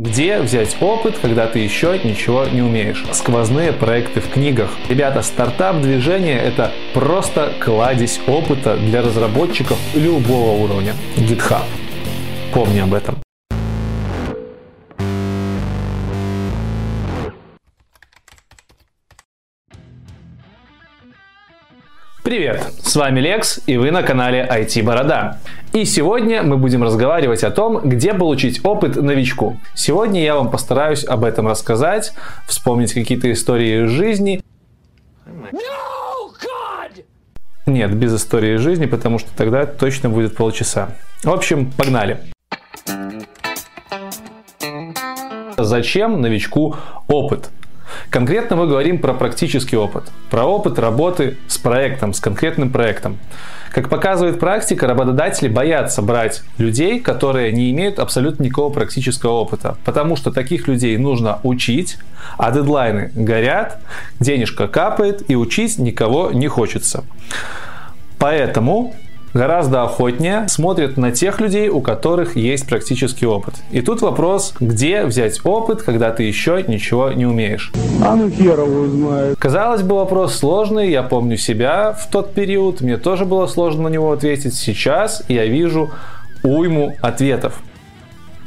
Где взять опыт, когда ты еще ничего не умеешь? Сквозные проекты в книгах. Ребята, стартап-движение – это просто кладезь опыта для разработчиков любого уровня. GitHub. Помни об этом. Привет, с вами Лекс и вы на канале IT Борода. И сегодня мы будем разговаривать о том, где получить опыт новичку. Сегодня я вам постараюсь об этом рассказать, вспомнить какие-то истории из жизни. Нет, без истории из жизни, потому что тогда точно будет полчаса. В общем, погнали. Зачем новичку опыт? Конкретно мы говорим про практический опыт, про опыт работы с проектом, с конкретным проектом. Как показывает практика, работодатели боятся брать людей, которые не имеют абсолютно никакого практического опыта, потому что таких людей нужно учить, а дедлайны горят, денежка капает и учить никого не хочется. Поэтому гораздо охотнее смотрят на тех людей, у которых есть практический опыт. И тут вопрос, где взять опыт, когда ты еще ничего не умеешь. А ну хер его знает. Казалось бы, вопрос сложный, я помню себя в тот период, мне тоже было сложно на него ответить. Сейчас я вижу уйму ответов.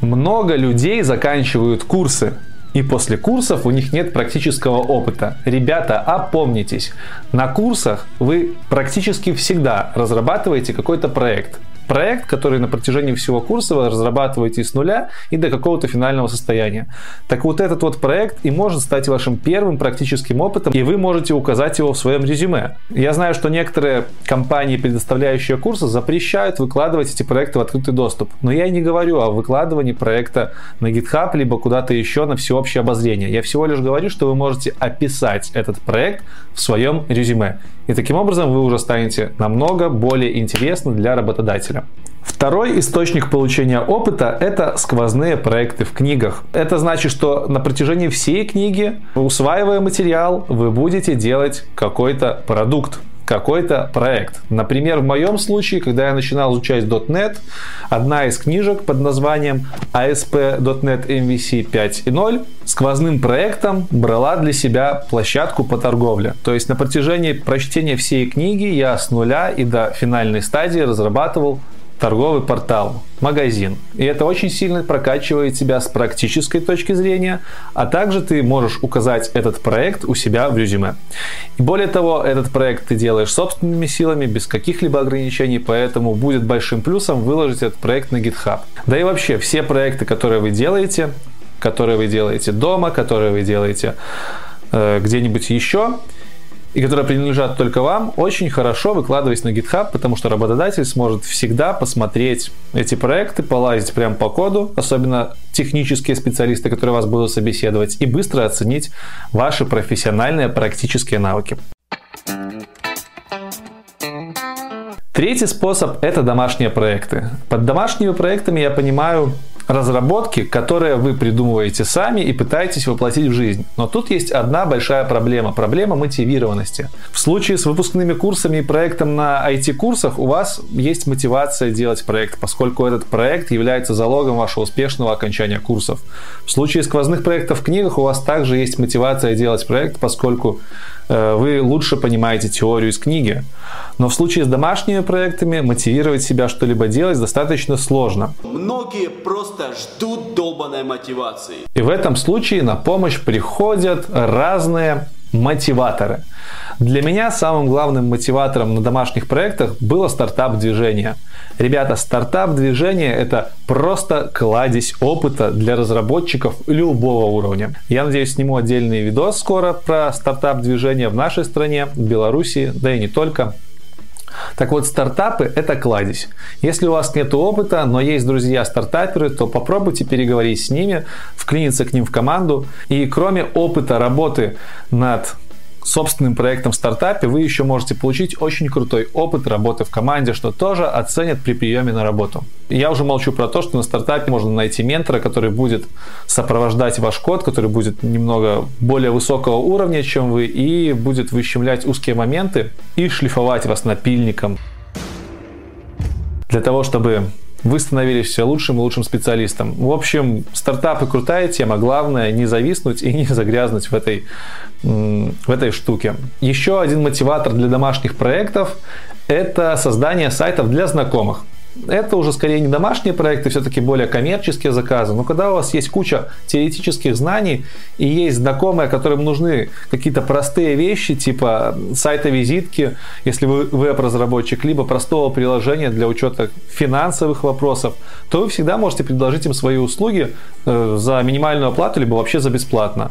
Много людей заканчивают курсы, и после курсов у них нет практического опыта. Ребята, опомнитесь, на курсах вы практически всегда разрабатываете какой-то проект проект, который на протяжении всего курса вы разрабатываете с нуля и до какого-то финального состояния. Так вот этот вот проект и может стать вашим первым практическим опытом, и вы можете указать его в своем резюме. Я знаю, что некоторые компании, предоставляющие курсы, запрещают выкладывать эти проекты в открытый доступ. Но я не говорю о выкладывании проекта на GitHub, либо куда-то еще на всеобщее обозрение. Я всего лишь говорю, что вы можете описать этот проект в своем резюме. И таким образом вы уже станете намного более интересны для работодателя. Второй источник получения опыта – это сквозные проекты в книгах. Это значит, что на протяжении всей книги, усваивая материал, вы будете делать какой-то продукт какой-то проект. Например, в моем случае, когда я начинал изучать .NET, одна из книжек под названием ASP.NET MVC 5.0 сквозным проектом брала для себя площадку по торговле. То есть на протяжении прочтения всей книги я с нуля и до финальной стадии разрабатывал торговый портал, магазин. И это очень сильно прокачивает тебя с практической точки зрения, а также ты можешь указать этот проект у себя в резюме. И более того, этот проект ты делаешь собственными силами, без каких-либо ограничений, поэтому будет большим плюсом выложить этот проект на GitHub. Да и вообще, все проекты, которые вы делаете, которые вы делаете дома, которые вы делаете э, где-нибудь еще, и которые принадлежат только вам, очень хорошо выкладывать на GitHub, потому что работодатель сможет всегда посмотреть эти проекты, полазить прямо по коду, особенно технические специалисты, которые вас будут собеседовать, и быстро оценить ваши профессиональные практические навыки. Третий способ – это домашние проекты. Под домашними проектами я понимаю разработки, которые вы придумываете сами и пытаетесь воплотить в жизнь. Но тут есть одна большая проблема. Проблема мотивированности. В случае с выпускными курсами и проектом на IT-курсах у вас есть мотивация делать проект, поскольку этот проект является залогом вашего успешного окончания курсов. В случае сквозных проектов в книгах у вас также есть мотивация делать проект, поскольку вы лучше понимаете теорию из книги. Но в случае с домашними проектами мотивировать себя что-либо делать достаточно сложно. Многие просто ждут долбанной мотивации. И в этом случае на помощь приходят разные мотиваторы. Для меня самым главным мотиватором на домашних проектах было стартап-движение. Ребята, стартап-движение – это просто кладезь опыта для разработчиков любого уровня. Я надеюсь, сниму отдельный видос скоро про стартап-движение в нашей стране, в Беларуси, да и не только. Так вот, стартапы – это кладезь. Если у вас нет опыта, но есть друзья-стартаперы, то попробуйте переговорить с ними, вклиниться к ним в команду. И кроме опыта работы над собственным проектом в стартапе вы еще можете получить очень крутой опыт работы в команде, что тоже оценят при приеме на работу. Я уже молчу про то, что на стартапе можно найти ментора, который будет сопровождать ваш код, который будет немного более высокого уровня, чем вы, и будет выщемлять узкие моменты и шлифовать вас напильником. Для того, чтобы вы становились все лучшим и лучшим специалистом. В общем, стартапы крутая тема, главное не зависнуть и не загрязнуть в этой, в этой штуке. Еще один мотиватор для домашних проектов – это создание сайтов для знакомых. Это уже скорее не домашние проекты, все-таки более коммерческие заказы. Но когда у вас есть куча теоретических знаний и есть знакомые, которым нужны какие-то простые вещи, типа сайта визитки, если вы веб-разработчик, либо простого приложения для учета финансовых вопросов, то вы всегда можете предложить им свои услуги э, за минимальную оплату, либо вообще за бесплатно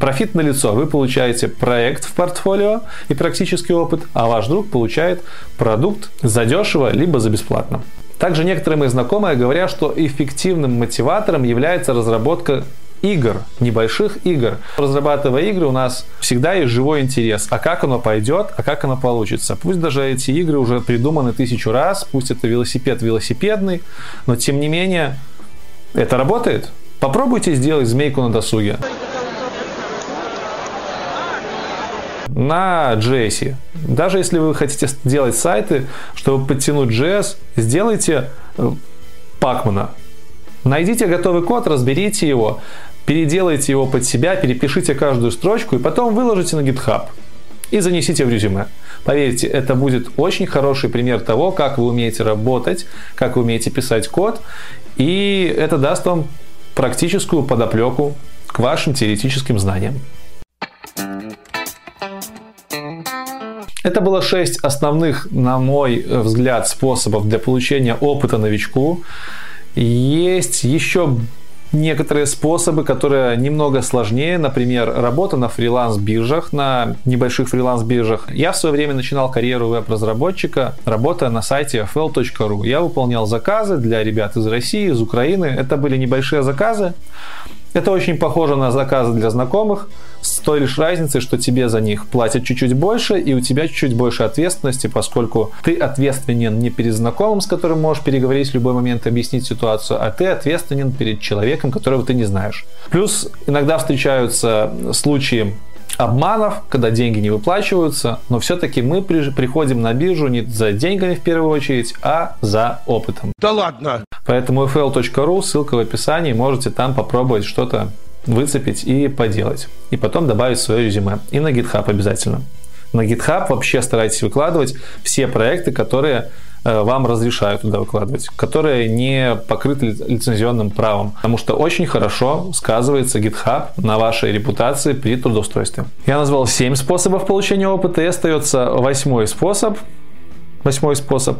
профит на лицо. Вы получаете проект в портфолио и практический опыт, а ваш друг получает продукт задешево либо за бесплатно. Также некоторые мои знакомые говорят, что эффективным мотиватором является разработка игр, небольших игр. Разрабатывая игры, у нас всегда есть живой интерес. А как оно пойдет, а как оно получится. Пусть даже эти игры уже придуманы тысячу раз, пусть это велосипед велосипедный, но тем не менее это работает. Попробуйте сделать змейку на досуге. На JS. Даже если вы хотите делать сайты, чтобы подтянуть JS, сделайте э, Пакмана. Найдите готовый код, разберите его, переделайте его под себя, перепишите каждую строчку и потом выложите на GitHub и занесите в резюме. Поверьте, это будет очень хороший пример того, как вы умеете работать, как вы умеете писать код, и это даст вам практическую подоплеку к вашим теоретическим знаниям. Это было шесть основных, на мой взгляд, способов для получения опыта новичку. Есть еще некоторые способы, которые немного сложнее, например, работа на фриланс-биржах, на небольших фриланс-биржах. Я в свое время начинал карьеру веб-разработчика, работая на сайте fl.ru. Я выполнял заказы для ребят из России, из Украины. Это были небольшие заказы, это очень похоже на заказы для знакомых, с той лишь разницей, что тебе за них платят чуть-чуть больше, и у тебя чуть-чуть больше ответственности, поскольку ты ответственен не перед знакомым, с которым можешь переговорить в любой момент, объяснить ситуацию, а ты ответственен перед человеком, которого ты не знаешь. Плюс иногда встречаются случаи обманов, когда деньги не выплачиваются, но все-таки мы при, приходим на биржу не за деньгами в первую очередь, а за опытом. Да ладно! Поэтому fl.ru, ссылка в описании, можете там попробовать что-то выцепить и поделать. И потом добавить свое резюме. И на GitHub обязательно. На GitHub вообще старайтесь выкладывать все проекты, которые вам разрешают туда выкладывать, которые не покрыты лицензионным правом, потому что очень хорошо сказывается GitHub на вашей репутации при трудоустройстве. Я назвал 7 способов получения опыта, и остается восьмой способ. Восьмой способ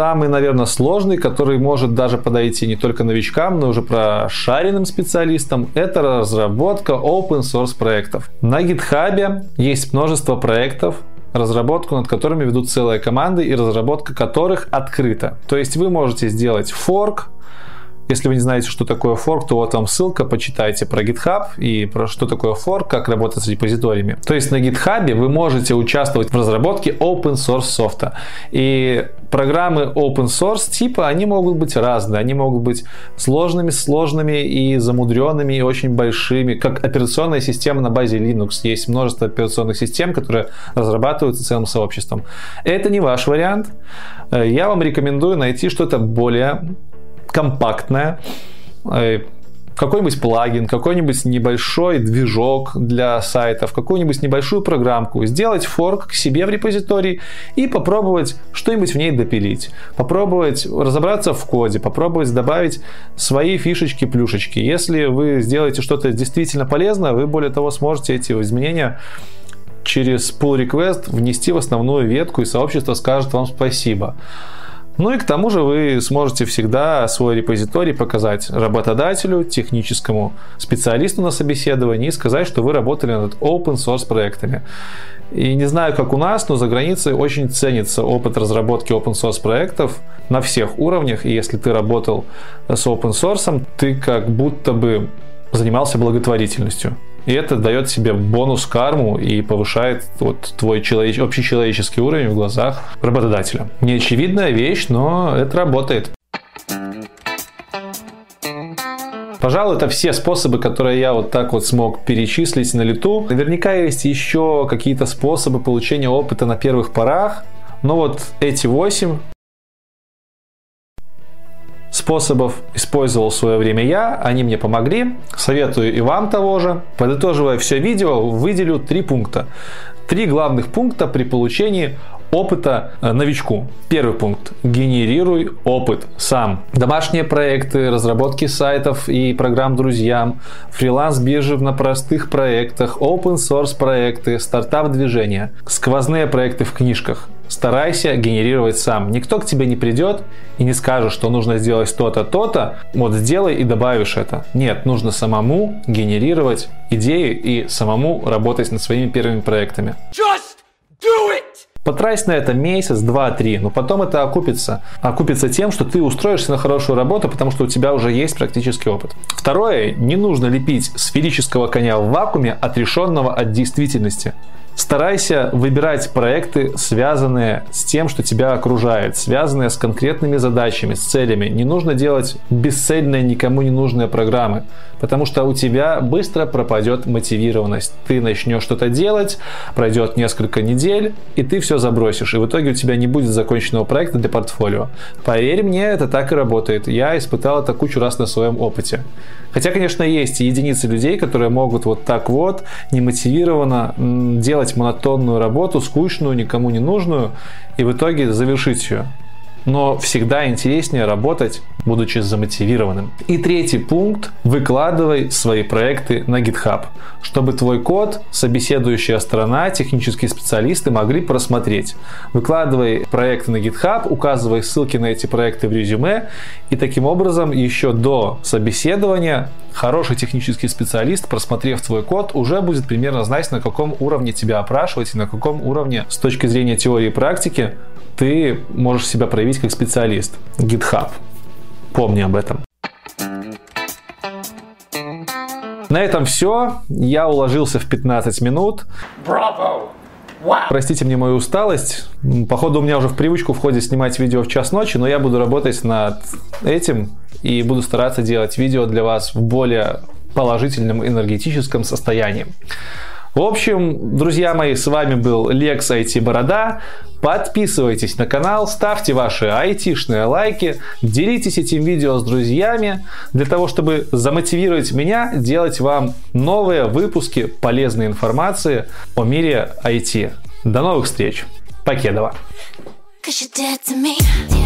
самый, наверное, сложный, который может даже подойти не только новичкам, но уже прошаренным специалистам, это разработка open source проектов. На GitHub есть множество проектов, разработку над которыми ведут целые команды и разработка которых открыта. То есть вы можете сделать форк, если вы не знаете, что такое форк, то вот вам ссылка, почитайте про GitHub и про что такое форк, как работать с репозиториями. То есть на GitHub вы можете участвовать в разработке open source софта. И программы open source типа, они могут быть разные. Они могут быть сложными, сложными и замудренными, и очень большими. Как операционная система на базе Linux. Есть множество операционных систем, которые разрабатываются целым сообществом. Это не ваш вариант. Э, я вам рекомендую найти что-то более компактная, э, какой-нибудь плагин, какой-нибудь небольшой движок для сайтов, какую-нибудь небольшую программку, сделать форк к себе в репозитории и попробовать что-нибудь в ней допилить. Попробовать разобраться в коде, попробовать добавить свои фишечки, плюшечки. Если вы сделаете что-то действительно полезное, вы более того сможете эти изменения через pull request внести в основную ветку и сообщество скажет вам спасибо. Ну и к тому же вы сможете всегда свой репозиторий показать работодателю, техническому специалисту на собеседовании и сказать, что вы работали над open source проектами. И не знаю, как у нас, но за границей очень ценится опыт разработки open source проектов на всех уровнях. И если ты работал с open source, ты как будто бы занимался благотворительностью. И это дает себе бонус карму и повышает вот твой человеч... общечеловеческий уровень в глазах работодателя. Неочевидная вещь, но это работает. Пожалуй, это все способы, которые я вот так вот смог перечислить на лету. Наверняка есть еще какие-то способы получения опыта на первых порах. Но вот эти восемь способов использовал в свое время я, они мне помогли, советую и вам того же. Подытоживая все видео, выделю три пункта. Три главных пункта при получении опыта э, новичку. Первый пункт. Генерируй опыт сам. Домашние проекты, разработки сайтов и программ друзьям, фриланс-биржи на простых проектах, open source проекты, стартап движения, сквозные проекты в книжках. Старайся генерировать сам. Никто к тебе не придет и не скажет, что нужно сделать то-то, то-то. Вот сделай и добавишь это. Нет, нужно самому генерировать идеи и самому работать над своими первыми проектами. Just do it! Потрать на это месяц, два, три, но потом это окупится. Окупится тем, что ты устроишься на хорошую работу, потому что у тебя уже есть практический опыт. Второе, не нужно лепить сферического коня в вакууме, отрешенного от действительности. Старайся выбирать проекты, связанные с тем, что тебя окружает, связанные с конкретными задачами, с целями. Не нужно делать бесцельные, никому не нужные программы, потому что у тебя быстро пропадет мотивированность. Ты начнешь что-то делать, пройдет несколько недель, и ты все забросишь, и в итоге у тебя не будет законченного проекта для портфолио. Поверь мне, это так и работает. Я испытал это кучу раз на своем опыте. Хотя, конечно, есть единицы людей, которые могут вот так вот, немотивированно делать монотонную работу, скучную, никому не нужную, и в итоге завершить ее но всегда интереснее работать, будучи замотивированным. И третий пункт – выкладывай свои проекты на GitHub, чтобы твой код собеседующая сторона, технические специалисты могли просмотреть. Выкладывай проекты на GitHub, указывай ссылки на эти проекты в резюме, и таким образом еще до собеседования хороший технический специалист, просмотрев твой код, уже будет примерно знать, на каком уровне тебя опрашивать и на каком уровне с точки зрения теории и практики ты можешь себя проявить как специалист. GitHub. Помни об этом. На этом все. Я уложился в 15 минут. Браво! Простите мне мою усталость. Походу у меня уже в привычку входит снимать видео в час ночи, но я буду работать над этим и буду стараться делать видео для вас в более положительном энергетическом состоянии. В общем, друзья мои, с вами был Лекс IT Борода. Подписывайтесь на канал, ставьте ваши айтишные лайки, делитесь этим видео с друзьями, для того, чтобы замотивировать меня делать вам новые выпуски полезной информации о мире IT. До новых встреч. Покедова. Cause